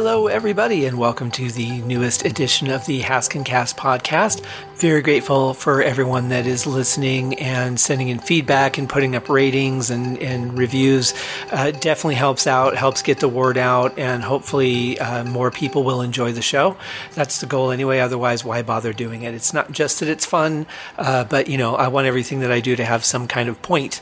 Hello, everybody, and welcome to the newest edition of the Haskincast podcast. Very grateful for everyone that is listening and sending in feedback and putting up ratings and, and reviews. Uh, definitely helps out, helps get the word out, and hopefully uh, more people will enjoy the show. That's the goal anyway. Otherwise, why bother doing it? It's not just that it's fun, uh, but you know, I want everything that I do to have some kind of point.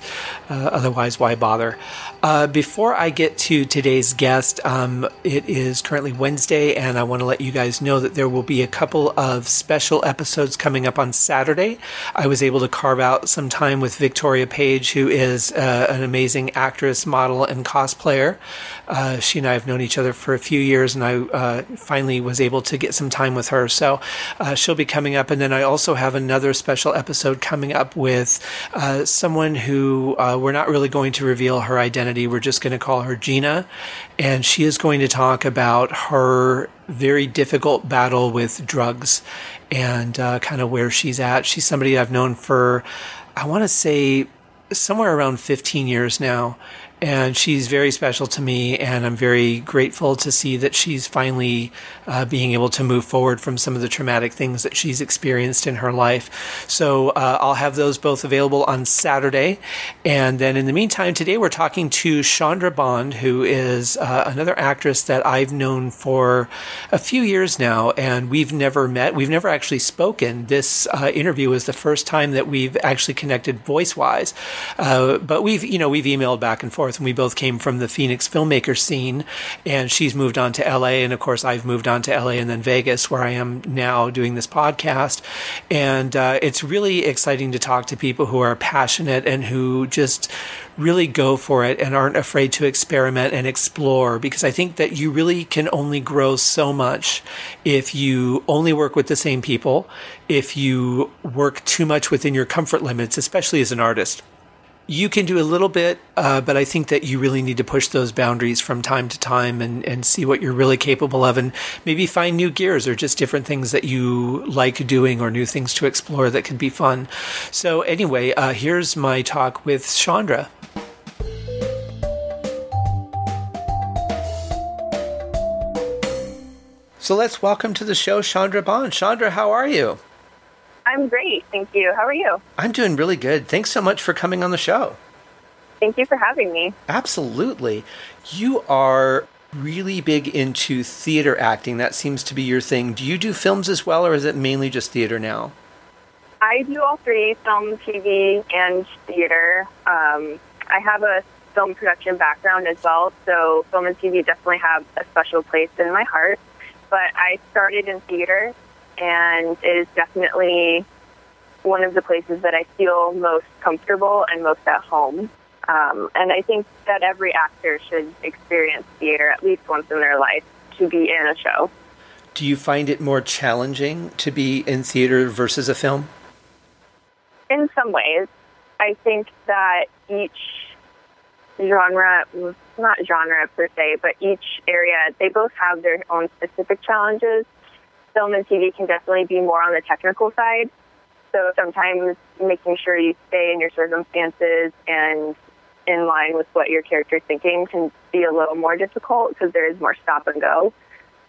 Uh, otherwise, why bother? Uh, before I get to today's guest, um, it is currently Wednesday, and I want to let you guys know that there will be a couple of special episodes coming up on Saturday. I was able to carve out some time with Victoria Page, who is uh, an amazing actress, model, and cosplayer. Uh, she and I have known each other for a few years, and I uh, finally was able to get some time with her. So uh, she'll be coming up, and then I also have another special episode coming up with uh, someone who we're not really going to reveal her identity. We're just going to call her Gina, and she is going to talk about her very difficult battle with drugs and uh, kind of where she's at. She's somebody I've known for, I want to say, somewhere around 15 years now and she's very special to me and i'm very grateful to see that she's finally uh, being able to move forward from some of the traumatic things that she's experienced in her life. So uh, i'll have those both available on saturday. And then in the meantime today we're talking to chandra bond who is uh, another actress that i've known for a few years now and we've never met. We've never actually spoken. This uh, interview is the first time that we've actually connected voice wise uh, but we've you know we've emailed back and forth forth. And we both came from the Phoenix filmmaker scene. And she's moved on to LA. And of course, I've moved on to LA and then Vegas, where I am now doing this podcast. And uh, it's really exciting to talk to people who are passionate and who just really go for it and aren't afraid to experiment and explore because I think that you really can only grow so much if you only work with the same people, if you work too much within your comfort limits, especially as an artist you can do a little bit, uh, but I think that you really need to push those boundaries from time to time and, and see what you're really capable of and maybe find new gears or just different things that you like doing or new things to explore that could be fun. So, anyway, uh, here's my talk with Chandra. So, let's welcome to the show Chandra Bond. Chandra, how are you? I'm great. Thank you. How are you? I'm doing really good. Thanks so much for coming on the show. Thank you for having me. Absolutely. You are really big into theater acting. That seems to be your thing. Do you do films as well, or is it mainly just theater now? I do all three film, TV, and theater. Um, I have a film production background as well, so film and TV definitely have a special place in my heart. But I started in theater and it is definitely one of the places that I feel most comfortable and most at home. Um, and I think that every actor should experience theater at least once in their life to be in a show. Do you find it more challenging to be in theater versus a film? In some ways. I think that each genre, not genre per se, but each area, they both have their own specific challenges film and TV can definitely be more on the technical side. So sometimes making sure you stay in your circumstances and in line with what your character is thinking can be a little more difficult because there is more stop and go.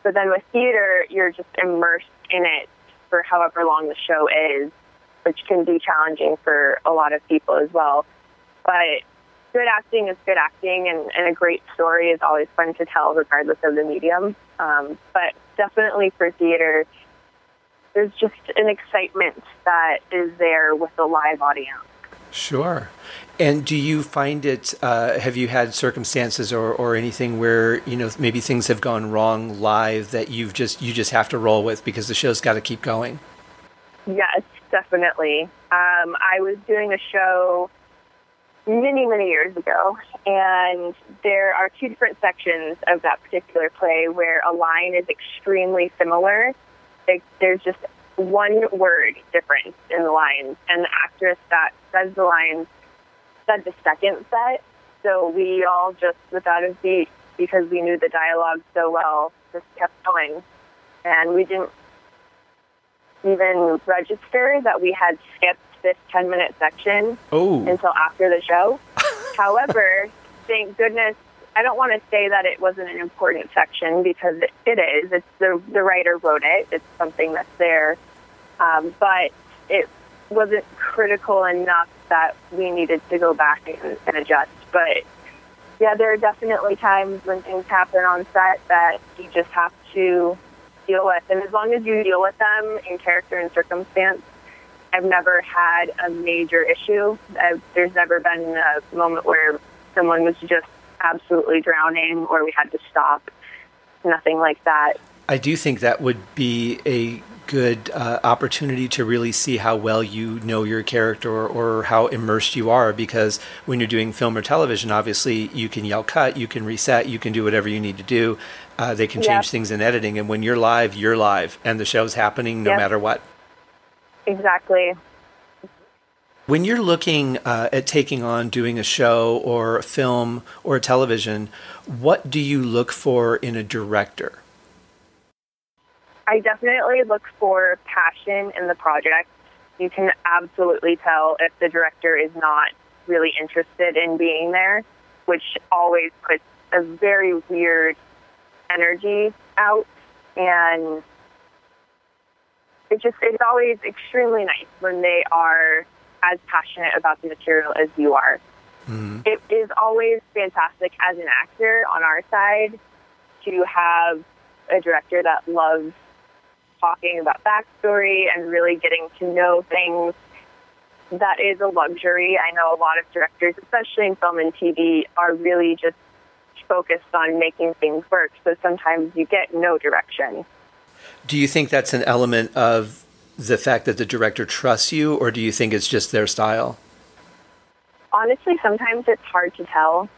But then with theater, you're just immersed in it for however long the show is, which can be challenging for a lot of people as well. But good acting is good acting, and, and a great story is always fun to tell, regardless of the medium. Um, but definitely for theater, there's just an excitement that is there with the live audience. Sure. And do you find it? Uh, have you had circumstances or, or anything where you know maybe things have gone wrong live that you've just you just have to roll with because the show's got to keep going? Yes, definitely. Um, I was doing a show many, many years ago. And there are two different sections of that particular play where a line is extremely similar. There's just one word difference in the lines. And the actress that says the lines said the second set. So we all just, without a beat, because we knew the dialogue so well, just kept going. And we didn't even register that we had skipped this 10 minute section oh. until after the show. However, thank goodness I don't want to say that it wasn't an important section because it, it is. It's the the writer wrote it. It's something that's there, um, but it wasn't critical enough that we needed to go back and, and adjust. But yeah, there are definitely times when things happen on set that you just have to deal with, and as long as you deal with them in character and circumstance, I've never had a major issue. I've, there's never been a moment where someone was just absolutely drowning or we had to stop. Nothing like that. I do think that would be a good uh, opportunity to really see how well you know your character or, or, how immersed you are because when you're doing film or television obviously you can yell cut you can reset you can do whatever you need to do uh, they can change things in editing and when you're live you're live and the show's happening no yep. matter what exactly when you're looking uh, at taking on doing a show or a film or a television what do you look for in a director I definitely look for passion in the project. You can absolutely tell if the director is not really interested in being there, which always puts a very weird energy out. And it just, it's always extremely nice when they are as passionate about the material as you are. Mm-hmm. It is always fantastic as an actor on our side to have a director that loves talking about backstory and really getting to know things. That is a luxury. I know a lot of directors, especially in film and TV, are really just focused on making things work. So sometimes you get no direction. Do you think that's an element of the fact that the director trusts you, or do you think it's just their style? Honestly, sometimes it's hard to tell.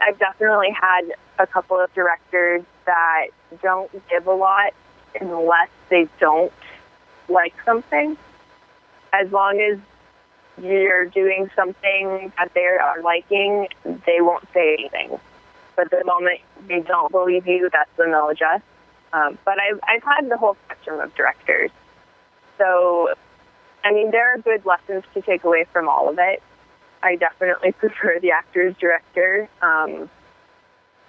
I've definitely had a couple of directors that don't give a lot unless they don't like something. As long as you're doing something that they are liking, they won't say anything. But the moment they don't believe you, that's when they'll adjust. Um, but I've, I've had the whole spectrum of directors. So, I mean, there are good lessons to take away from all of it. I definitely prefer the actor's director. Um,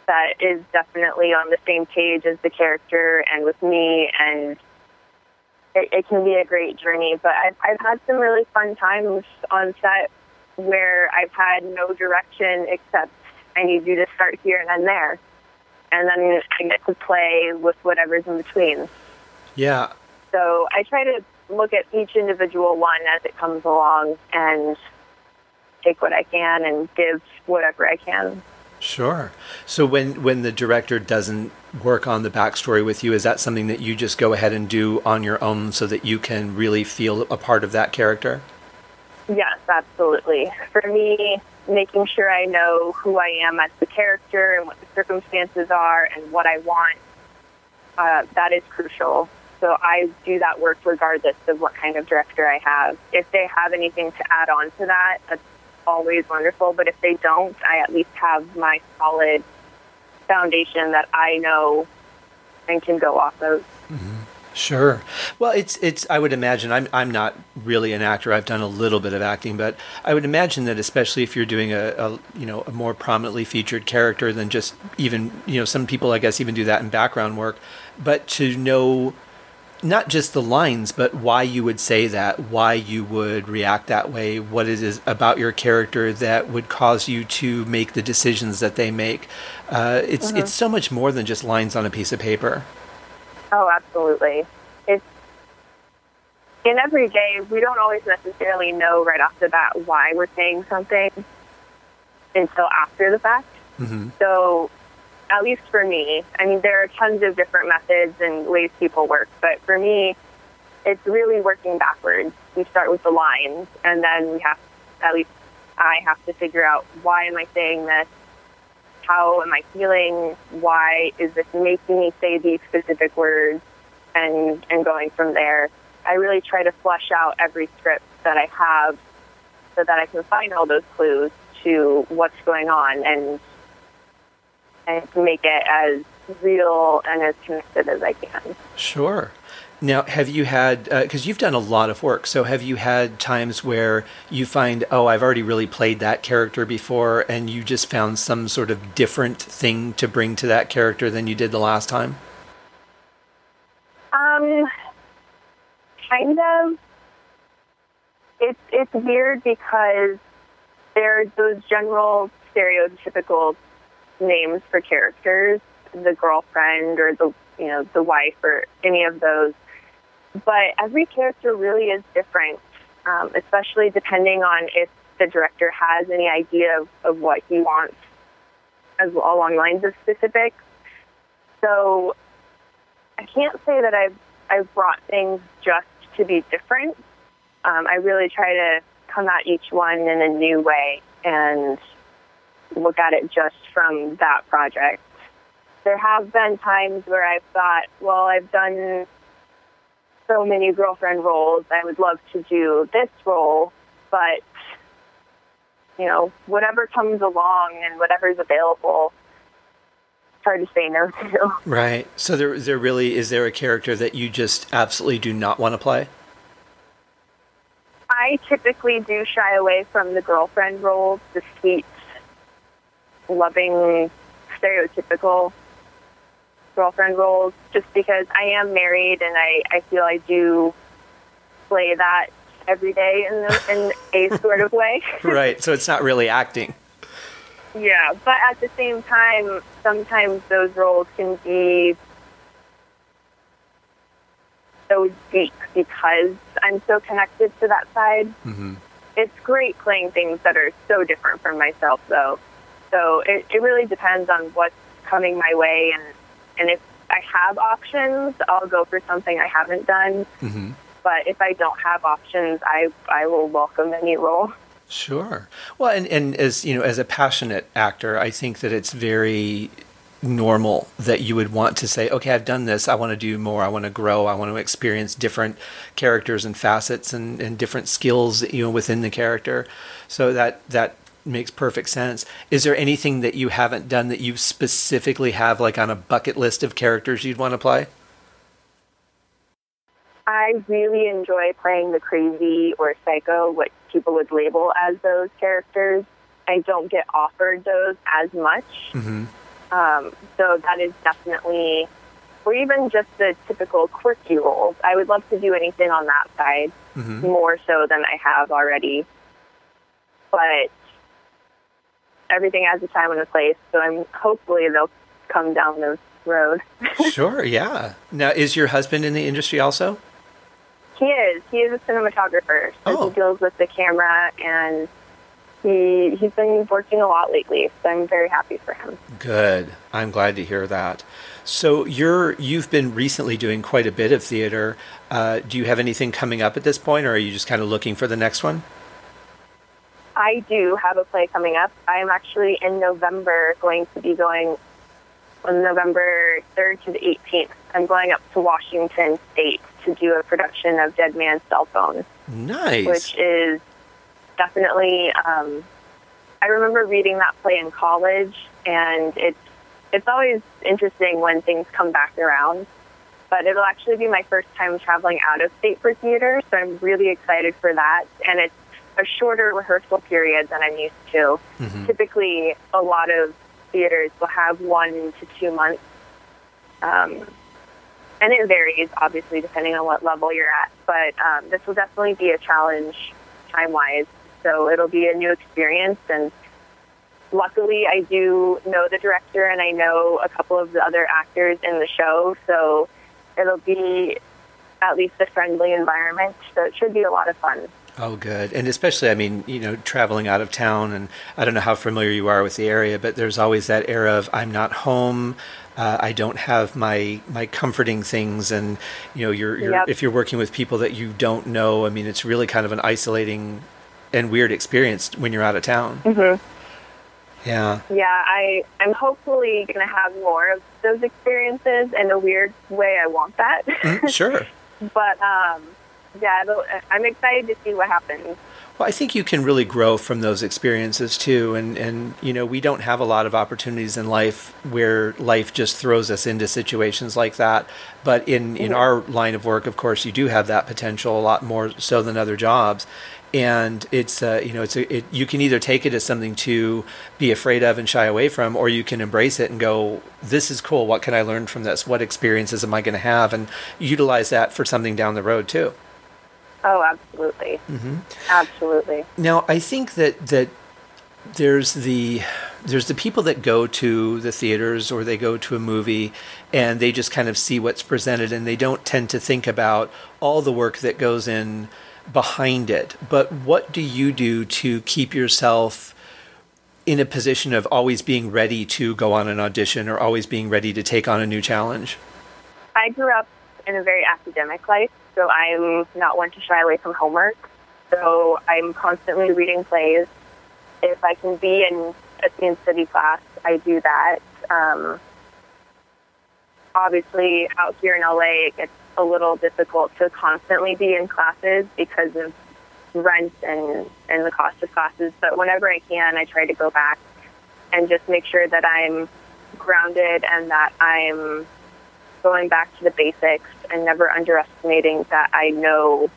that is definitely on the same page as the character and with me, and it, it can be a great journey. But I've, I've had some really fun times on set where I've had no direction except I need you to start here and then there. And then I get to play with whatever's in between. Yeah. So I try to look at each individual one as it comes along and take what I can and give whatever I can. Sure. So when when the director doesn't work on the backstory with you, is that something that you just go ahead and do on your own so that you can really feel a part of that character? Yes, absolutely. For me, making sure I know who I am as the character and what the circumstances are and what I want, uh, that is crucial. So I do that work regardless of what kind of director I have. If they have anything to add on to that, that's always wonderful. But if they don't, I at least have my solid foundation that I know and can go off of. Mm-hmm. Sure. Well, it's it's. I would imagine I'm I'm not really an actor. I've done a little bit of acting, but I would imagine that especially if you're doing a, a you know a more prominently featured character than just even you know some people I guess even do that in background work, but to know not just the lines, but why you would say that, why you would react that way, what it is about your character that would cause you to make the decisions that they make. Uh, it's mm-hmm. it's so much more than just lines on a piece of paper. Oh, absolutely. It's in every day. We don't always necessarily know right off the bat why we're saying something until after the fact. Mm-hmm. So at least for me, I mean, there are tons of different methods and ways people work, but for me, it's really working backwards. We start with the lines, and then we have, at least I have to figure out why am I saying this? How am I feeling? Why is this making me say these specific words? And, and going from there. I really try to flesh out every script that I have so that I can find all those clues to what's going on and and make it as real and as connected as I can. Sure. Now, have you had, because uh, you've done a lot of work, so have you had times where you find, oh, I've already really played that character before, and you just found some sort of different thing to bring to that character than you did the last time? Um, kind of. It's, it's weird because there's those general stereotypical names for characters, the girlfriend or the you know the wife or any of those. But every character really is different, um, especially depending on if the director has any idea of, of what he wants as along lines of specifics. So I can't say that I've I've brought things just to be different. Um, I really try to come at each one in a new way and look at it just from that project. There have been times where I've thought, well, I've done so many girlfriend roles. I would love to do this role, but you know, whatever comes along and whatever's available, hard to say no to. Right. So there, there really is there a character that you just absolutely do not want to play? I typically do shy away from the girlfriend roles, the sweet, loving, stereotypical girlfriend roles, just because I am married and I, I feel I do play that every day in, the, in a sort of way. right. So it's not really acting. Yeah, but at the same time, sometimes those roles can be so deep because I'm so connected to that side. Mm-hmm. It's great playing things that are so different from myself, though. So it, it really depends on what's coming my way, and and if I have options, I'll go for something I haven't done. Mm-hmm. But if I don't have options, I I will welcome any role. Sure. Well, and, and as you know, as a passionate actor, I think that it's very normal that you would want to say, okay, I've done this. I want to do more. I want to grow. I want to experience different characters and facets and, and different skills, you know, within the character. So that, that makes perfect sense. Is there anything that you haven't done that you specifically have like on a bucket list of characters you'd want to play? I really enjoy playing the crazy or psycho, what people would label as those characters. I don't get offered those as much. Mm-hmm. Um, so that is definitely, or even just the typical quirky roles. I would love to do anything on that side mm-hmm. more so than I have already. But everything has a time and a place, so I'm hopefully they'll come down this road. sure, yeah. Now, is your husband in the industry also? He is. He is a cinematographer. So oh. he deals with the camera and he he's been working a lot lately, so I'm very happy for him. Good. I'm glad to hear that. So you're you've been recently doing quite a bit of theater. Uh, do you have anything coming up at this point, or are you just kind of looking for the next one? I do have a play coming up. I'm actually in November going to be going on November 3rd to the 18th. I'm going up to Washington State to do a production of Dead Man's Cell Phone. Nice. Which is definitely. Um, I remember reading that play in college, and it's it's always interesting when things come back around. But it'll actually be my first time traveling out of state for theater, so I'm really excited for that. And it's a shorter rehearsal period than I'm used to. Mm-hmm. Typically, a lot of theaters will have one to two months. Um, and it varies, obviously, depending on what level you're at. But um, this will definitely be a challenge time wise so it'll be a new experience. And luckily, I do know the director and I know a couple of the other actors in the show. So it'll be at least a friendly environment. So it should be a lot of fun. Oh, good. And especially, I mean, you know, traveling out of town, and I don't know how familiar you are with the area, but there's always that era of I'm not home. Uh, I don't have my my comforting things, and you know, you're, you're yep. if you're working with people that you don't know, I mean, it's really kind of an isolating and weird experience when you're out of town. Mm-hmm. Yeah. Yeah, I I'm hopefully going to have more of those experiences in a weird way. I want that. mm, sure. but um, yeah, I'm excited to see what happens. Well, I think you can really grow from those experiences too. And, and, you know, we don't have a lot of opportunities in life where life just throws us into situations like that. But in, in our line of work, of course, you do have that potential a lot more so than other jobs. And it's, uh, you know, it's a, it, you can either take it as something to be afraid of and shy away from, or you can embrace it and go, this is cool. What can I learn from this? What experiences am I going to have? And utilize that for something down the road too. Oh, absolutely. Mm-hmm. Absolutely. Now, I think that that there's the there's the people that go to the theaters or they go to a movie and they just kind of see what's presented and they don't tend to think about all the work that goes in behind it. But what do you do to keep yourself in a position of always being ready to go on an audition or always being ready to take on a new challenge? I grew up in a very academic life so I'm not one to shy away from homework. So I'm constantly reading plays. If I can be in a scene study class, I do that. Um, obviously, out here in LA, it gets a little difficult to constantly be in classes because of rent and, and the cost of classes. But whenever I can, I try to go back and just make sure that I'm grounded and that I'm going back to the basics and never underestimating that I know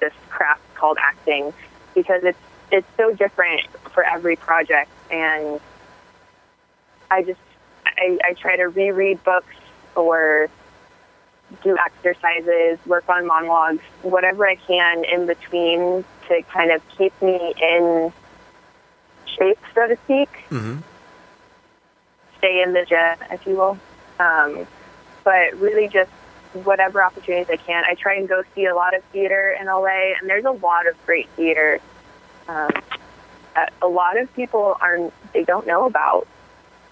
this craft called acting because it's it's so different for every project and I just I, I try to reread books or do exercises, work on monologues, whatever I can in between to kind of keep me in shape, so to speak. Mm-hmm. Stay in the gym, if you will. Um, but really just whatever opportunities I can. I try and go see a lot of theater in LA, and there's a lot of great theater. Um, a lot of people aren't they don't know about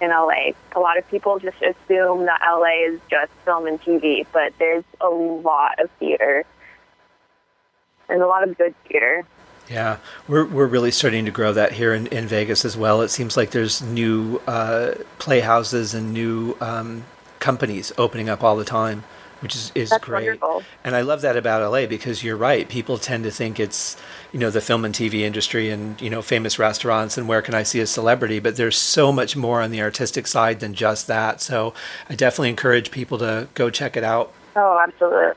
in LA. A lot of people just assume that LA is just film and TV, but there's a lot of theater and a lot of good theater. Yeah, we're we're really starting to grow that here in, in Vegas as well. It seems like there's new uh, playhouses and new um, companies opening up all the time, which is, is That's great. Wonderful. And I love that about LA because you're right. People tend to think it's, you know, the film and TV industry and, you know, famous restaurants and where can I see a celebrity, but there's so much more on the artistic side than just that. So I definitely encourage people to go check it out. Oh, absolutely.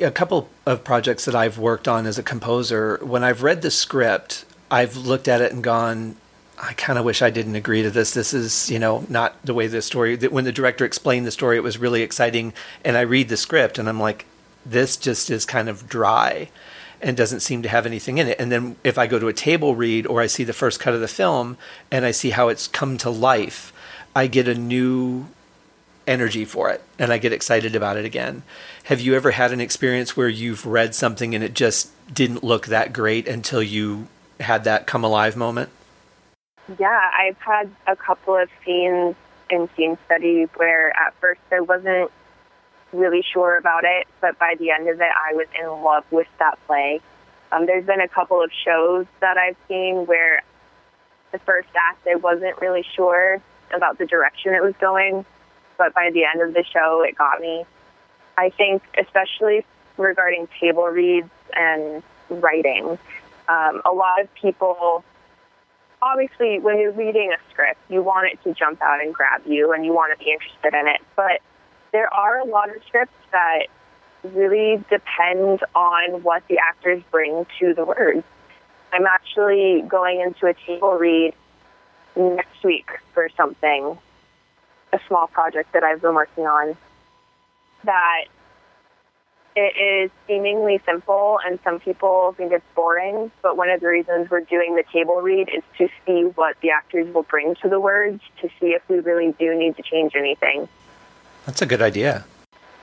A couple of projects that I've worked on as a composer, when I've read the script, I've looked at it and gone, I kind of wish I didn't agree to this. This is, you know, not the way the story. That when the director explained the story, it was really exciting, and I read the script and I'm like, this just is kind of dry, and doesn't seem to have anything in it. And then if I go to a table read or I see the first cut of the film and I see how it's come to life, I get a new energy for it and I get excited about it again. Have you ever had an experience where you've read something and it just didn't look that great until you had that come alive moment? Yeah, I've had a couple of scenes in scene study where at first I wasn't really sure about it, but by the end of it, I was in love with that play. Um, there's been a couple of shows that I've seen where the first act I wasn't really sure about the direction it was going, but by the end of the show, it got me. I think, especially regarding table reads and writing, um, a lot of people obviously when you're reading a script, you want it to jump out and grab you and you want to be interested in it. But there are a lot of scripts that really depend on what the actors bring to the words. I'm actually going into a table read next week for something, a small project that I've been working on that it is seemingly simple, and some people think it's boring. But one of the reasons we're doing the table read is to see what the actors will bring to the words, to see if we really do need to change anything. That's a good idea.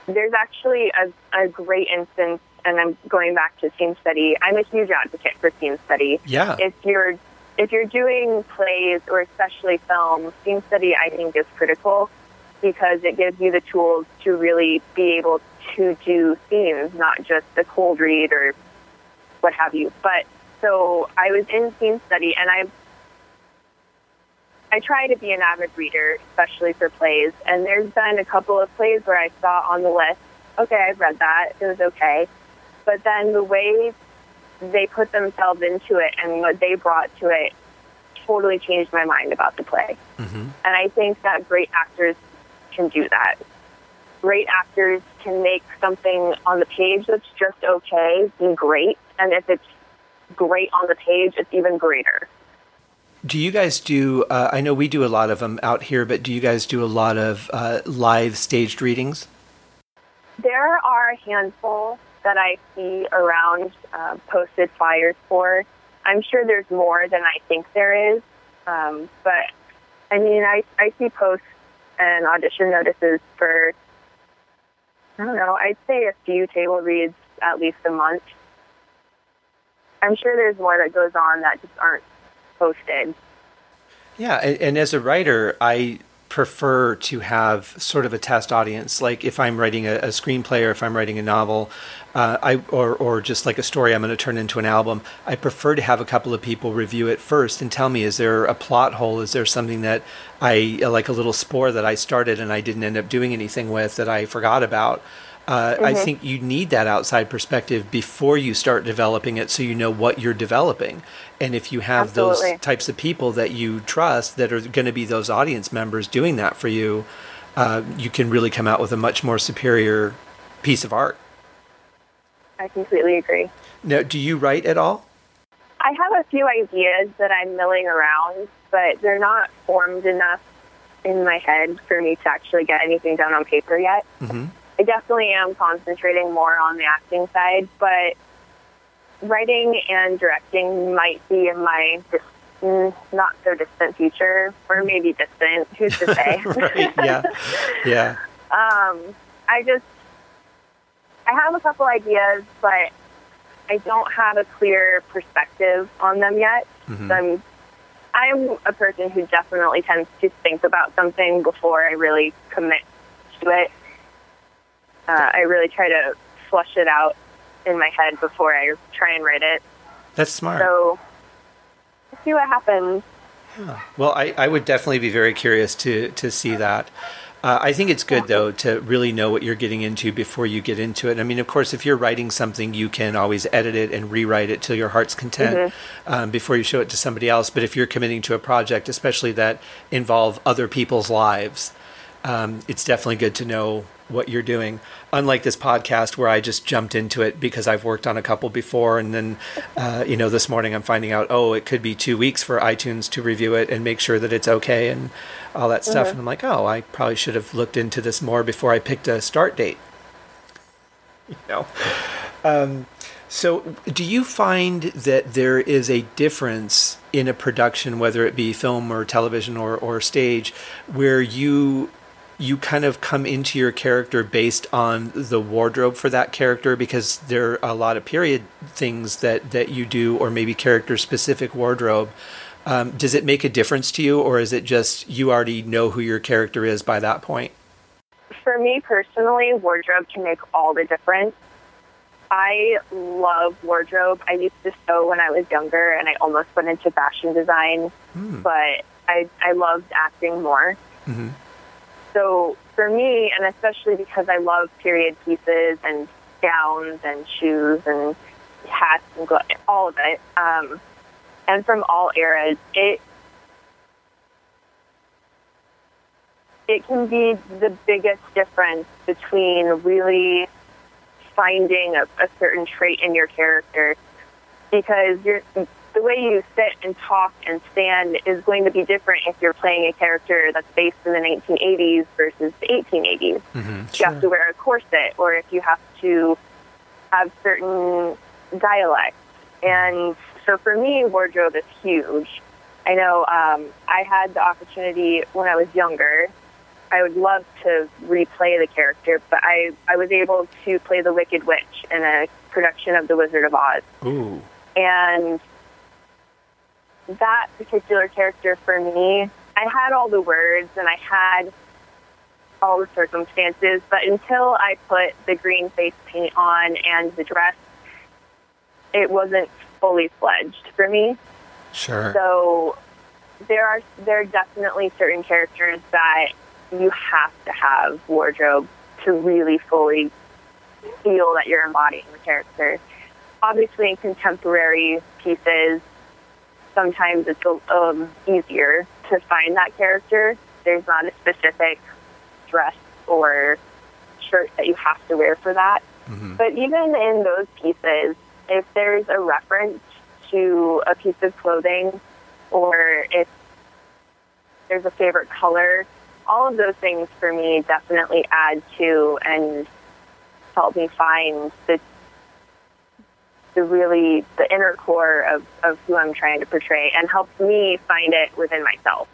There's actually a, a great instance, and I'm going back to scene study. I'm a huge advocate for scene study. Yeah. If you're if you're doing plays or especially film, scene study I think is critical because it gives you the tools to really be able to do scenes, not just the cold read or what have you. But so I was in scene study, and I I try to be an avid reader, especially for plays. And there's been a couple of plays where I saw on the list, okay, I've read that, it was okay. But then the way they put themselves into it and what they brought to it totally changed my mind about the play. Mm-hmm. And I think that great actors can do that. Great actors can make something on the page that's just okay be great. And if it's great on the page, it's even greater. Do you guys do? Uh, I know we do a lot of them out here, but do you guys do a lot of uh, live staged readings? There are a handful that I see around uh, posted flyers for. I'm sure there's more than I think there is, um, but I mean, I I see posts and audition notices for I don't know. I'd say a few table reads at least a month. I'm sure there's more that goes on that just aren't posted. Yeah, and, and as a writer, I prefer to have sort of a test audience. Like if I'm writing a, a screenplay or if I'm writing a novel, uh, I or or just like a story I'm going to turn into an album. I prefer to have a couple of people review it first and tell me is there a plot hole? Is there something that I like a little spore that I started and I didn't end up doing anything with that I forgot about? Uh, mm-hmm. I think you need that outside perspective before you start developing it so you know what you're developing. And if you have Absolutely. those types of people that you trust that are going to be those audience members doing that for you, uh, you can really come out with a much more superior piece of art. I completely agree. Now, do you write at all? I have a few ideas that I'm milling around, but they're not formed enough in my head for me to actually get anything done on paper yet. Mm-hmm. I definitely am concentrating more on the acting side, but writing and directing might be in my dis- not so distant future, or maybe distant. Who's to say? right, yeah, yeah. Um, I just I have a couple ideas, but I don't have a clear perspective on them yet. Mm-hmm. So I'm I'm a person who definitely tends to think about something before I really commit to it uh, I really try to flush it out in my head before I try and write it. That's smart. So, see what happens. Yeah. Well, I, I would definitely be very curious to to see that. Uh, I think it's good though to really know what you're getting into before you get into it. I mean, of course, if you're writing something, you can always edit it and rewrite it till your heart's content mm-hmm. um, before you show it to somebody else. But if you're committing to a project, especially that involve other people's lives, um, it's definitely good to know what you're doing. Unlike this podcast where I just jumped into it because I've worked on a couple before, and then, uh, you know, this morning I'm finding out, oh, it could be two weeks for iTunes to review it and make sure that it's okay and all that stuff. Mm-hmm. And I'm like, oh, I probably should have looked into this more before I picked a start date. You know. Um, so, do you find that there is a difference in a production, whether it be film or television or, or stage, where you you kind of come into your character based on the wardrobe for that character because there are a lot of period things that that you do or maybe character specific wardrobe. Um, does it make a difference to you or is it just you already know who your character is by that point? For me personally wardrobe can make all the difference. I love wardrobe. I used to sew when i was younger and i almost went into fashion design hmm. but i i loved acting more. Mm-hmm. So for me, and especially because I love period pieces and gowns and shoes and hats and all of it, um, and from all eras, it it can be the biggest difference between really finding a, a certain trait in your character because you're the way you sit and talk and stand is going to be different if you're playing a character that's based in the 1980s versus the 1880s. Mm-hmm, you have to wear a corset, or if you have to have certain dialects. And so for me, wardrobe is huge. I know um, I had the opportunity when I was younger. I would love to replay the character, but I, I was able to play the Wicked Witch in a production of The Wizard of Oz. Ooh. And that particular character for me, I had all the words and I had all the circumstances, but until I put the green face paint on and the dress, it wasn't fully fledged for me. Sure. So there are there are definitely certain characters that you have to have wardrobe to really fully feel that you're embodying the character. obviously in contemporary pieces, sometimes it's um, easier to find that character. There's not a specific dress or shirt that you have to wear for that. Mm-hmm. But even in those pieces, if there's a reference to a piece of clothing or if there's a favorite color, all of those things for me definitely add to and help me find the the really the inner core of, of who I'm trying to portray and helps me find it within myself.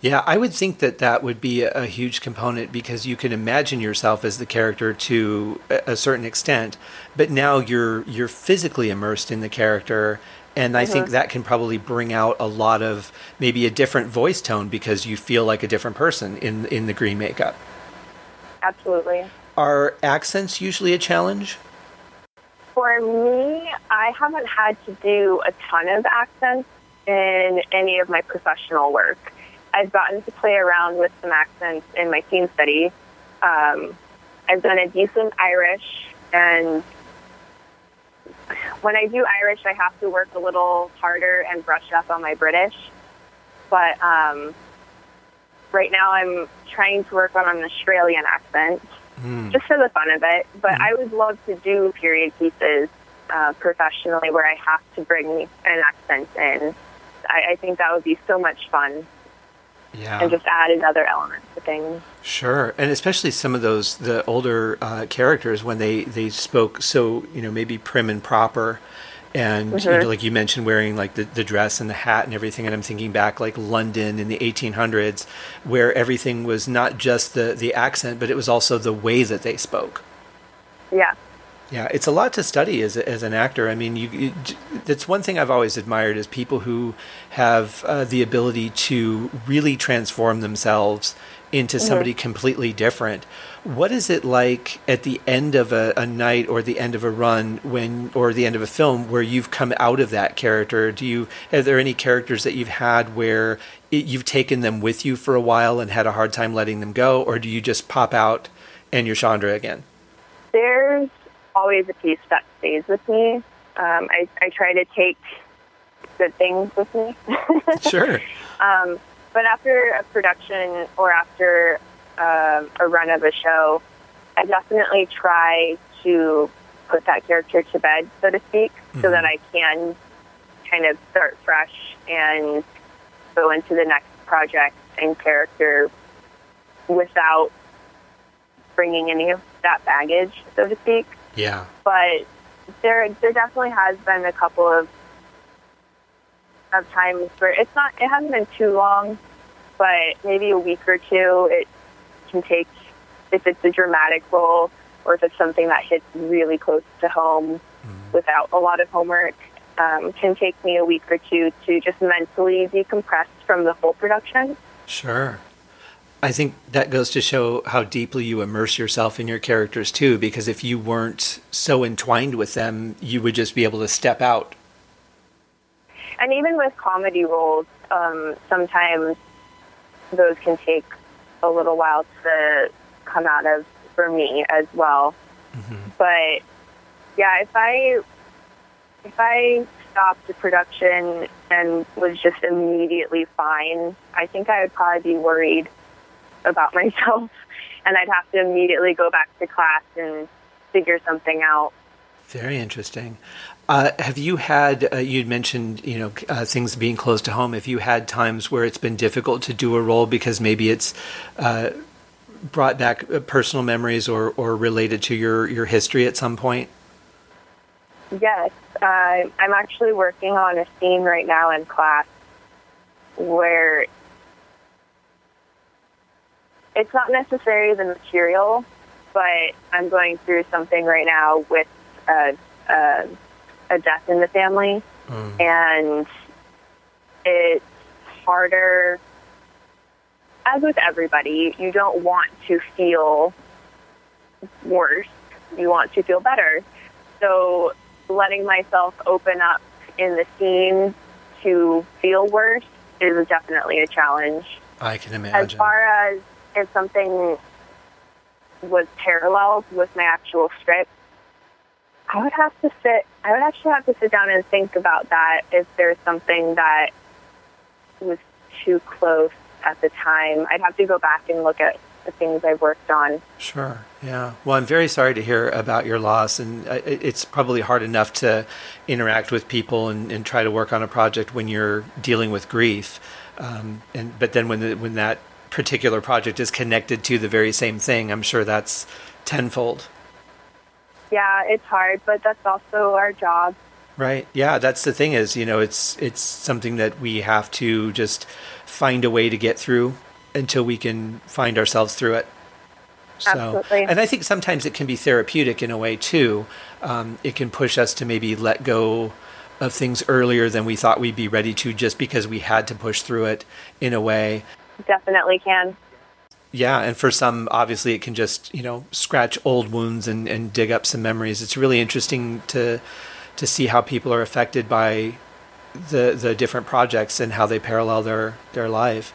Yeah, I would think that that would be a, huge component because you can imagine yourself as the character to a certain extent, but now you're you're physically immersed in the character and I mm-hmm. think that can probably bring out a lot of maybe a different voice tone because you feel like a different person in in the green makeup. Absolutely. Are accents usually a challenge? For me, I haven't had to do a ton of accents in any of my professional work. I've gotten to play around with some accents in my scene study. Um, I've done a decent Irish, and when I do Irish, I have to work a little harder and brush up on my British. But um, right now, I'm trying to work on an Australian accent, mm. just for the fun of it. But mm. I would love to do period pieces uh, professionally where I have to bring an accent in. I, I think that would be so much fun yeah. and just add another element to things. Sure, and especially some of those the older uh, characters when they they spoke so you know maybe prim and proper, and mm-hmm. you know, like you mentioned wearing like the, the dress and the hat and everything, and I'm thinking back like London in the 1800s, where everything was not just the the accent, but it was also the way that they spoke. Yeah. Yeah, it's a lot to study as, as an actor. I mean, you, you, that's one thing I've always admired is people who have uh, the ability to really transform themselves into mm-hmm. somebody completely different. What is it like at the end of a, a, night or the end of a run when, or the end of a film where you've come out of that character? Do you, are there any characters that you've had where it, you've taken them with you for a while and had a hard time letting them go? Or do you just pop out and you're Chandra again? There's always a piece that stays with me. Um, I, I try to take good things with me. sure. Um, but after a production or after uh, a run of a show, I definitely try to put that character to bed, so to speak, mm-hmm. so that I can kind of start fresh and go into the next project and character without bringing any of that baggage, so to speak. Yeah. But there there definitely has been a couple of of times where it's not it hasn't been too long, but maybe a week or two it can take if it's a dramatic role or if it's something that hits really close to home mm-hmm. without a lot of homework. Um, can take me a week or two to just mentally decompress from the whole production. Sure. I think that goes to show how deeply you immerse yourself in your characters too, because if you weren't so entwined with them, you would just be able to step out. And even with comedy roles, um, sometimes those can take a little while to come out of for me as well. Mm-hmm. But yeah, if I if I stopped the production and was just immediately fine, I think I would probably be worried about myself, and I'd have to immediately go back to class and figure something out. Very interesting. Uh, have you had? Uh, you'd mentioned, you know, uh, things being close to home. Have you had times where it's been difficult to do a role because maybe it's uh, brought back uh, personal memories or, or related to your your history at some point? Yes, uh, I'm actually working on a scene right now in class where it's not necessarily the material, but I'm going through something right now with a, a, a death in the family, mm. and it's harder. As with everybody, you don't want to feel worse. You want to feel better. So letting myself open up in the scene to feel worse is definitely a challenge. I can imagine. As far as if something was paralleled with my actual script, I would have to sit. I would actually have to sit down and think about that. If there's something that was too close at the time, I'd have to go back and look at the things I've worked on. Sure. Yeah. Well, I'm very sorry to hear about your loss, and uh, it's probably hard enough to interact with people and, and try to work on a project when you're dealing with grief. Um, and but then when the, when that particular project is connected to the very same thing, I'm sure that's tenfold. Yeah, it's hard, but that's also our job. Right. Yeah, that's the thing is, you know, it's it's something that we have to just find a way to get through until we can find ourselves through it. So, Absolutely. And I think sometimes it can be therapeutic in a way too. Um, it can push us to maybe let go of things earlier than we thought we'd be ready to just because we had to push through it in a way. Definitely can. Yeah, and for some, obviously, it can just you know scratch old wounds and, and dig up some memories. It's really interesting to to see how people are affected by the the different projects and how they parallel their their life.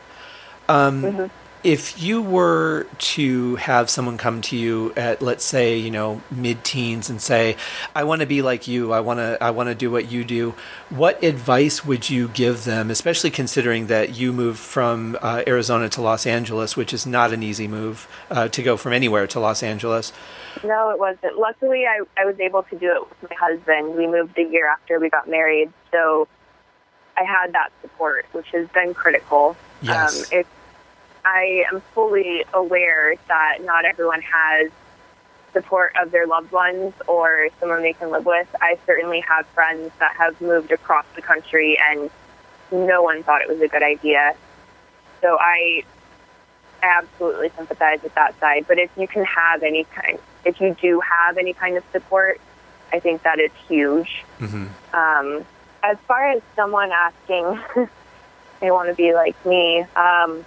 Um, mm-hmm. If you were to have someone come to you at, let's say, you know, mid-teens and say, "I want to be like you. I want to. I want to do what you do." What advice would you give them, especially considering that you moved from uh, Arizona to Los Angeles, which is not an easy move uh, to go from anywhere to Los Angeles? No, it wasn't. Luckily, I, I was able to do it with my husband. We moved a year after we got married, so I had that support, which has been critical. Yes. Um, I am fully aware that not everyone has support of their loved ones or someone they can live with. I certainly have friends that have moved across the country and no one thought it was a good idea. So I absolutely sympathize with that side. But if you can have any kind, if you do have any kind of support, I think that is huge. Mm-hmm. Um, as far as someone asking, they want to be like me. Um,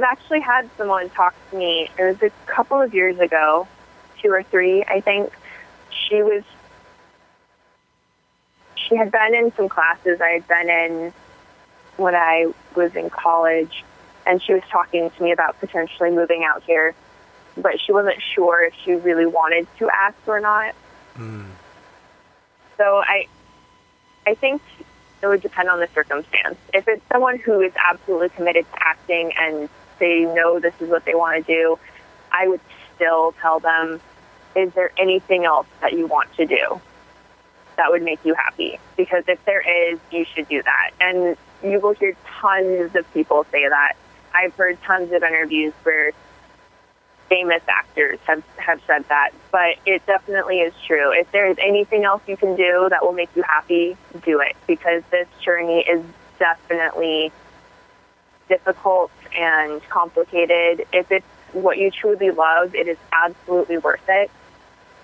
I've actually had someone talk to me. It was a couple of years ago, two or three, I think. She was. She had been in some classes I had been in when I was in college, and she was talking to me about potentially moving out here, but she wasn't sure if she really wanted to ask or not. Mm. So I, I think it would depend on the circumstance. If it's someone who is absolutely committed to acting and they know this is what they want to do, I would still tell them, is there anything else that you want to do that would make you happy? Because if there is, you should do that. And you will hear tons of people say that. I've heard tons of interviews where famous actors have, have said that, but it definitely is true. If there's anything else you can do that will make you happy, do it because this journey is definitely difficult and complicated. If it's what you truly love, it is absolutely worth it.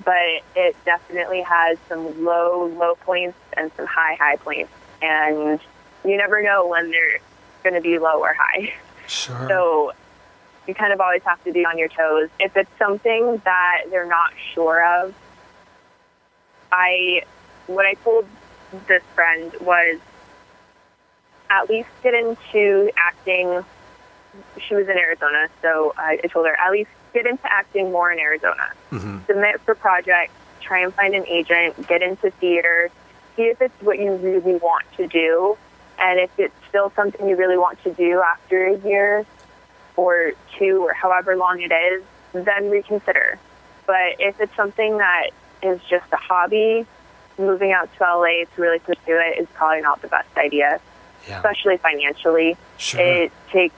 But it definitely has some low, low points and some high, high points. And you never know when they're going to be low or high. Sure. So you kind of always have to be on your toes. If it's something that they're not sure of, I, what I told this friend was at least get into acting. She was in Arizona, so I, told her at least get into acting more in Arizona. Mm-hmm. Submit for projects, try and find an agent, get into theater, see if it's what you really want to do, and if it's still something you really want to do after a year or two or however long it is, then reconsider. But if it's something that is just a hobby, moving out to LA to really pursue it is probably not the best idea yeah. especially financially. Sure. It takes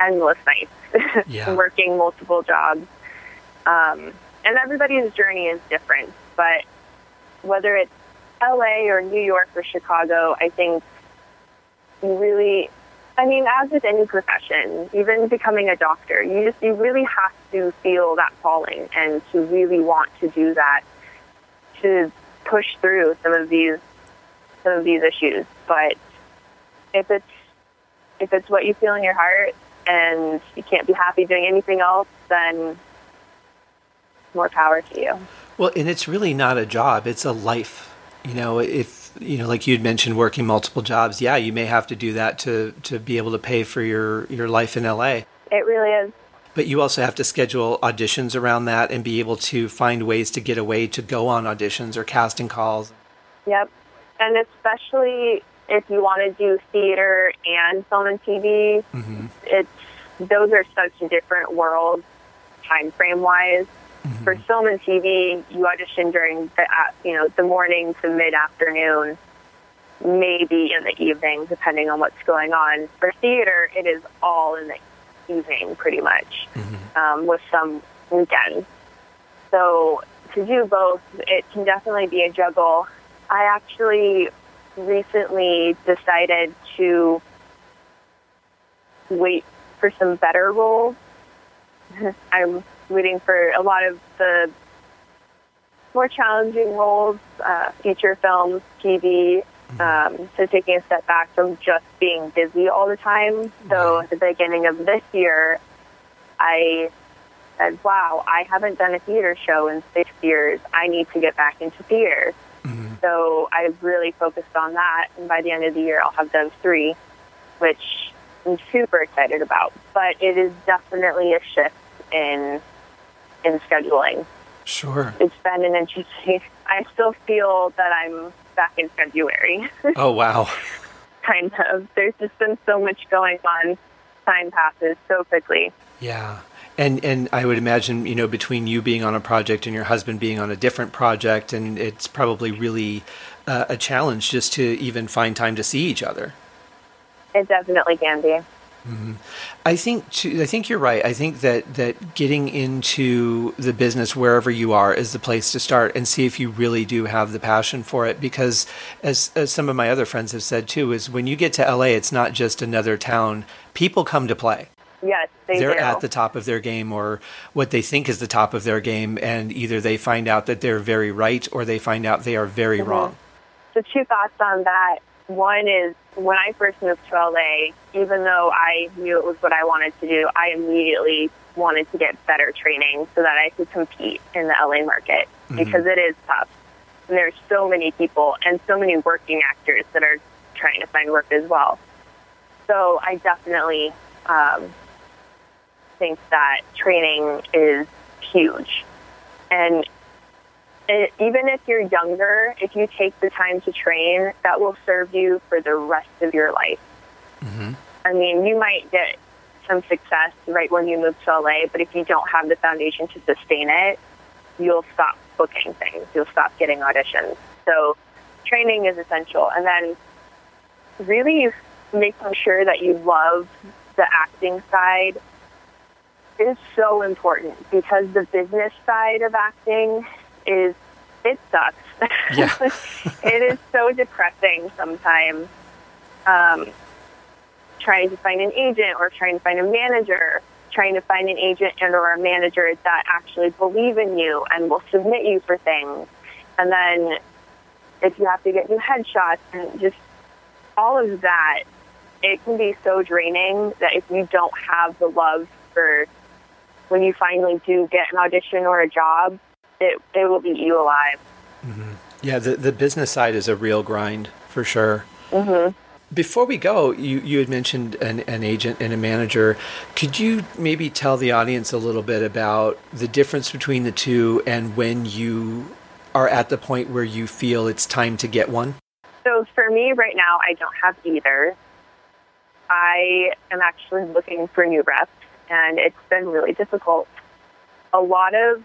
endless nights yeah. working multiple jobs. Um, and everybody's journey is different, but whether it's LA or New York or Chicago, I think you really, I mean, as with any profession, even becoming a doctor, you just, you really have to feel that calling and to really want to do that to push through some of these some of these issues. But if it's if it's what you feel in your heart and you can't be happy doing anything else, then more power to you. Well, and it's really not a job; it's a life. You know, if you know, like you'd mentioned, working multiple jobs. Yeah, you may have to do that to to be able to pay for your your life in LA. It really is. But you also have to schedule auditions around that and be able to find ways to get away to go on auditions or casting calls. Yep. And especially if you want to do theater and film and TV, mm-hmm. it's those are such different worlds time frame wise. Mm-hmm. For film and TV, you audition during the you know the morning to mid afternoon, maybe in the evening, depending on what's going on. For theater, it is all in the evening, pretty much, mm-hmm. um, with some weekends. So to do both, it can definitely be a juggle. I actually recently decided to wait for some better roles. I'm waiting for a lot of the more challenging roles, uh, feature films, TV. Um, so taking a step back from just being busy all the time. So at the beginning of this year, I said, wow, I haven't done a theater show in six years. I need to get back into theater. So I've really focused on that. And by the end of the year, I'll have done three, which I'm super excited about. But it is definitely a shift in in scheduling. Sure. It's been an interesting. I still feel that I'm back in February. Oh wow. kind of. There's just been so much going on. Time passes so quickly. Yeah. And and I would imagine, you know, between you being on a project and your husband being on a different project, and it's probably really uh, a challenge just to even find time to see each other. It definitely can be. Mm-hmm. I think too, I think you're right. I think that that getting into the business wherever you are is the place to start and see if you really do have the passion for it. Because as, as some of my other friends have said too, is when you get to LA, it's not just another town. People come to play. Yes, they are at the top of their game or what they think is the top of their game, and either they find out that they're very right or they find out they are very mm-hmm. wrong. So, two thoughts on that. One is when I first moved to LA, even though I knew it was what I wanted to do, I immediately wanted to get better training so that I could compete in the LA market mm-hmm. because it is tough. And there's so many people and so many working actors that are trying to find work as well. So I definitely um, think that training is huge. And it, even if you're younger, if you take the time to train, that will serve you for the rest of your life. Mm-hmm. I mean, you might get some success right when you move to LA, but if you don't have the foundation to sustain it, you'll stop booking things. You'll stop getting auditions. So training is essential. And then really making sure that you love the acting side is so important because the business side of acting is it sucks. Yeah. it is so depressing sometimes. Um, trying to find an agent or trying to find a manager, trying to find an agent and or a manager that actually believe in you and will submit you for things. And then if you have to get new headshots and just all of that, it can be so draining that if you don't have the love for when you finally do get an audition or a job, it, it will eat you alive. Mm-hmm. Yeah, the, the business side is a real grind for sure. Mm-hmm. Before we go, you, you had mentioned an, an agent and a manager. Could you maybe tell the audience a little bit about the difference between the two and when you are at the point where you feel it's time to get one? So for me right now, I don't have either. I am actually looking for a new reps, and it's been really difficult. A lot of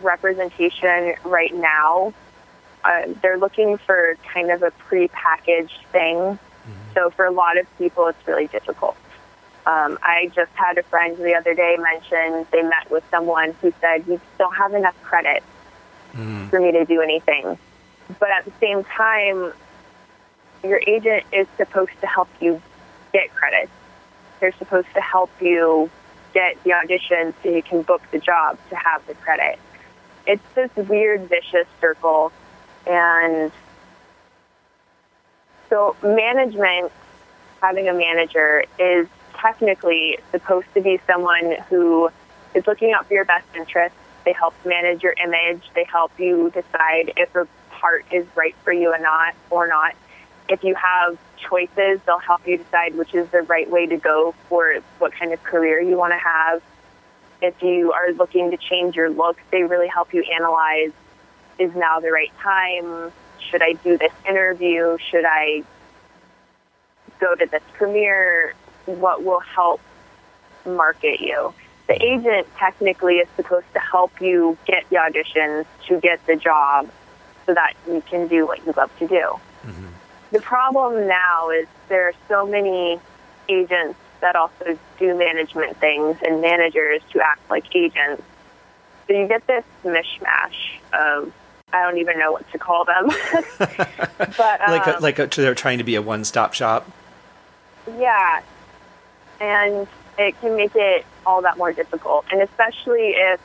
representation right now, uh, they're looking for kind of a pre-packaged thing so for a lot of people, it's really difficult. Um, I just had a friend the other day mention they met with someone who said, You don't have enough credit mm. for me to do anything. But at the same time, your agent is supposed to help you get credit. They're supposed to help you get the audition so you can book the job to have the credit. It's this weird, vicious circle. And so management, having a manager, is technically supposed to be someone who is looking out for your best interests. They help manage your image. They help you decide if a part is right for you or not, or not. If you have choices, they'll help you decide which is the right way to go for what kind of career you want to have. If you are looking to change your look, they really help you analyze is now the right time? Should I do this interview? Should I go to this premiere? What will help market you? The agent technically is supposed to help you get the auditions to get the job so that you can do what you love to do. Mm-hmm. The problem now is there are so many agents that also do management things and managers to act like agents. So you get this mishmash of I don't even know what to call them. but um, like a, like a, they're trying to be a one-stop shop. Yeah, and it can make it all that more difficult, and especially if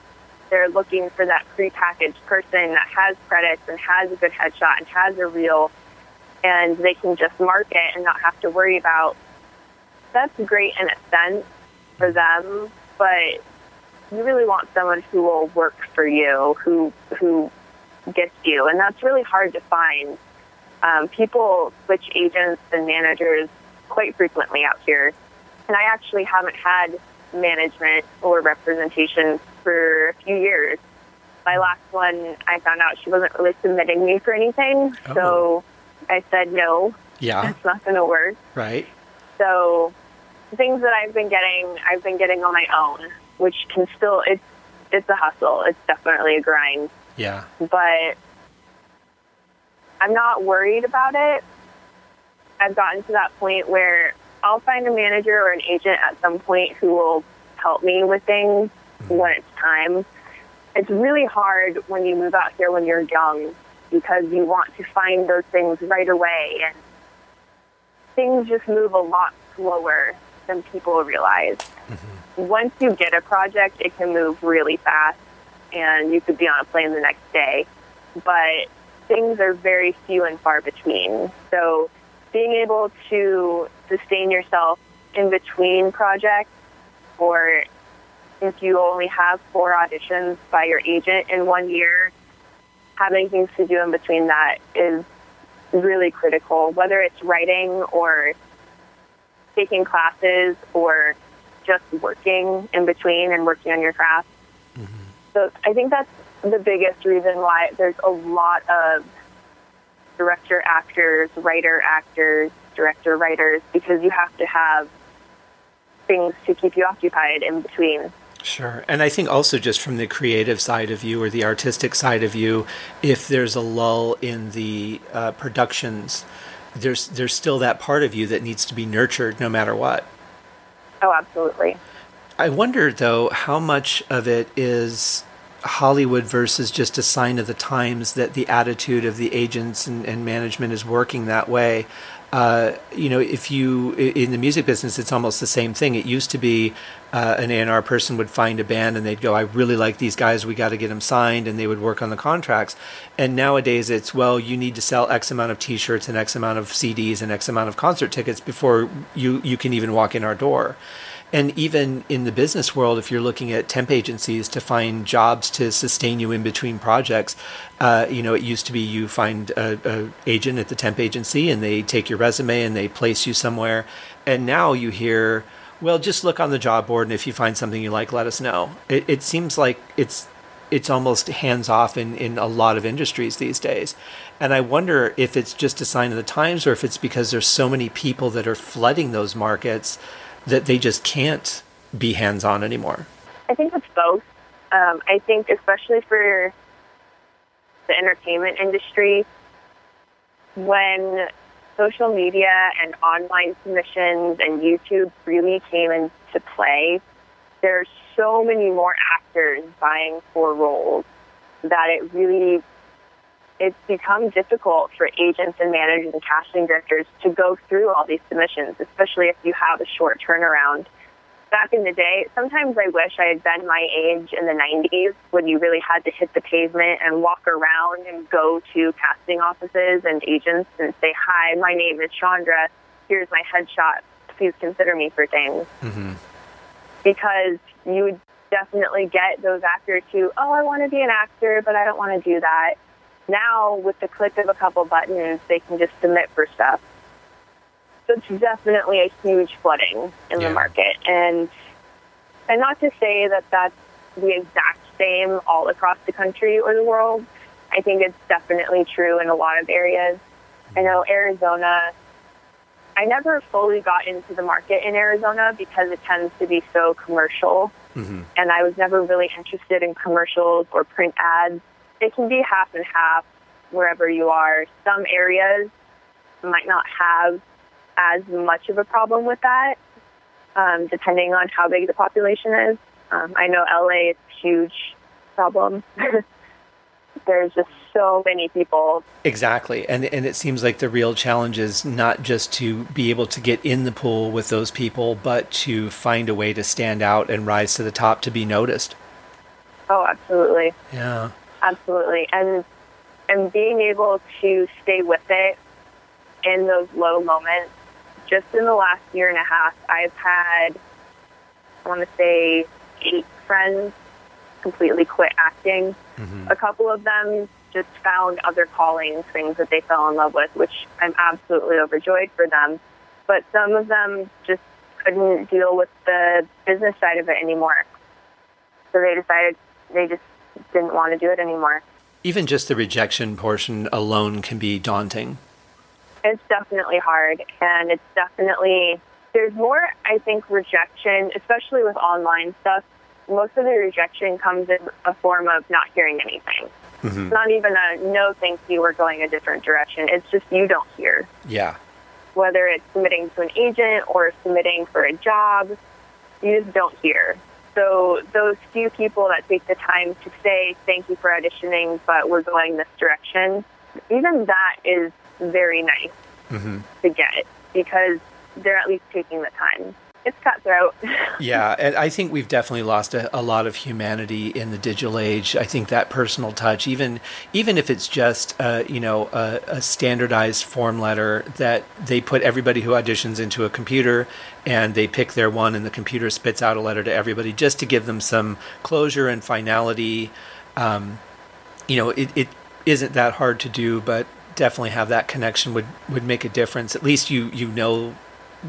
they're looking for that prepackaged person that has credits and has a good headshot and has a reel, and they can just market and not have to worry about. That's great in a sense for them, but you really want someone who will work for you, who who gets you, and that's really hard to find. Um, people switch agents and managers quite frequently out here, and I actually haven't had management or representation for a few years. My last one, I found out she wasn't really submitting me for anything, oh. so I said no. Yeah, it's not going to work. Right. So things that I've been getting, I've been getting on my own, which can still it's it's a hustle. It's definitely a grind. Yeah. But I'm not worried about it. I've gotten to that point where I'll find a manager or an agent at some point who will help me with things mm-hmm. when it's time. It's really hard when you move out here when you're young because you want to find those things right away and things just move a lot slower than people realize. Mm-hmm. Once you get a project, it can move really fast and you could be on a plane the next day. But things are very few and far between. So being able to sustain yourself in between projects or if you only have four auditions by your agent in one year, having things to do in between that is really critical, whether it's writing or taking classes or just working in between and working on your craft. Mm-hmm. So I think that's the biggest reason why there's a lot of director actors, writer actors, director writers, because you have to have things to keep you occupied in between. Sure. And I think also just from the creative side of you or the artistic side of you, if there's a lull in the uh, productions, there's there's still that part of you that needs to be nurtured no matter what. Oh, absolutely. I wonder, though, how much of it is Hollywood versus just a sign of the times that the attitude of the agents and, and management is working that way. Uh, you know, if you in the music business, it's almost the same thing. It used to be uh, an A&R person would find a band and they'd go, "I really like these guys. We got to get them signed," and they would work on the contracts. And nowadays, it's well, you need to sell X amount of T-shirts and X amount of CDs and X amount of concert tickets before you you can even walk in our door. And even in the business world, if you're looking at temp agencies to find jobs to sustain you in between projects, uh, you know, it used to be you find a, a, agent at the temp agency and they take your resume and they place you somewhere. And now you hear, well, just look on the job board and if you find something you like, let us know. It, it seems like it's it's almost hands off in, in a lot of industries these days. And I wonder if it's just a sign of the times or if it's because there's so many people that are flooding those markets that they just can't be hands on anymore? I think it's both. Um, I think, especially for the entertainment industry, when social media and online submissions and YouTube really came into play, there's so many more actors vying for roles that it really it's become difficult for agents and managers and casting directors to go through all these submissions, especially if you have a short turnaround. Back in the day, sometimes I wish I had been my age in the 90s when you really had to hit the pavement and walk around and go to casting offices and agents and say, Hi, my name is Chandra. Here's my headshot. Please consider me for things. Mm-hmm. Because you would definitely get those actors who, oh, I want to be an actor, but I don't want to do that now, with the click of a couple buttons, they can just submit for stuff. So it's definitely a huge flooding in yeah. the market, and and not to say that that's the exact same all across the country or the world. I think it's definitely true in a lot of areas. I know Arizona, I never fully got into the market in Arizona because it tends to be so commercial. Mm-hmm. And I was never really interested in commercials or print ads. It can be half and half wherever you are. Some areas might not have as much of a problem with that, um, depending on how big the population is. Um, I know LA is a huge problem. There's just so many people. Exactly. And and it seems like the real challenge is not just to be able to get in the pool with those people, but to find a way to stand out and rise to the top to be noticed. Oh, absolutely. Yeah. Absolutely. And and being able to stay with it in those low moments. Just in the last year and a half, I've had I want to say eight friends completely quit acting. Mm-hmm. A couple of them just found other callings, things that they fell in love with, which I'm absolutely overjoyed for them. But some of them just couldn't deal with the business side of it anymore. So they decided they just didn't want to do it anymore. Even just the rejection portion alone can be daunting. It's definitely hard, and it's definitely there's more, I think, rejection, especially with online stuff. Most of the rejection comes in a form of not hearing anything. Mm-hmm. Not even a no, thank you, we're going a different direction. It's just you don't hear. Yeah. Whether it's submitting to an agent or submitting for a job, you just don't hear. So those few people that take the time to say thank you for auditioning, but we're going this direction, even that is very nice mm-hmm. to get because they're at least taking the time. It's cutthroat. yeah, and I think we've definitely lost a, a, lot of humanity in the digital age. I think that personal touch, even even if it's just uh, you know a, a, standardized form letter that they put everybody who auditions into a computer and they pick their one, and the computer spits out a letter to everybody just to give them some closure and finality. Um, you know, it, it isn't that hard to do, but definitely have that connection would would make a difference. At least you you know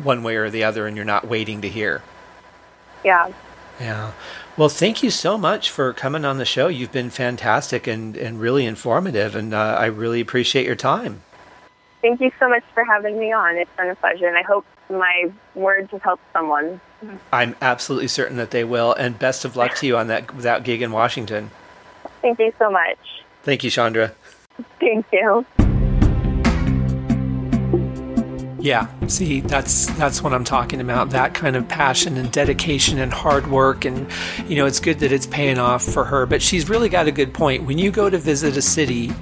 one way or the other, and you're not waiting to hear. Yeah. Yeah. Well, thank you so much for coming on the show. You've been fantastic and, and really informative, and uh, I really appreciate your time. Thank you so much for having me on. It's been a pleasure, and I hope my words have helped someone. I'm absolutely certain that they will, and best of luck to you on that, that gig in Washington. Thank you so much. Thank you, Chandra. Thank you. Yeah, see, that's that's what I'm talking about. That kind of passion and dedication and hard work, and you know, it's good that it's paying off for her. But she's really got a good point. When you go to visit a city,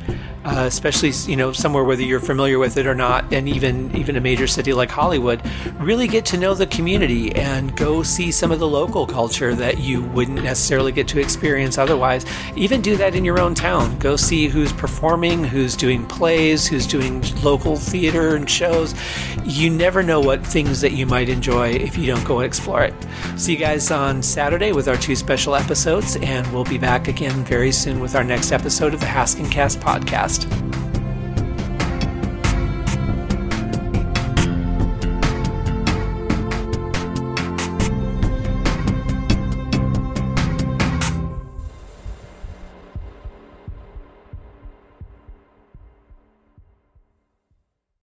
uh, especially you know somewhere whether you're familiar with it or not, and even even a major city like Hollywood, really get to know the community and go see some of the local culture that you wouldn't necessarily get to experience otherwise. Even do that in your own town. Go see who's performing, who's doing plays, who's doing local theater and shows. You never know what things that you might enjoy if you don't go and explore it. See you guys on Saturday with our two special episodes, and we'll be back again very soon with our next episode of the Haskin Cast podcast podcast.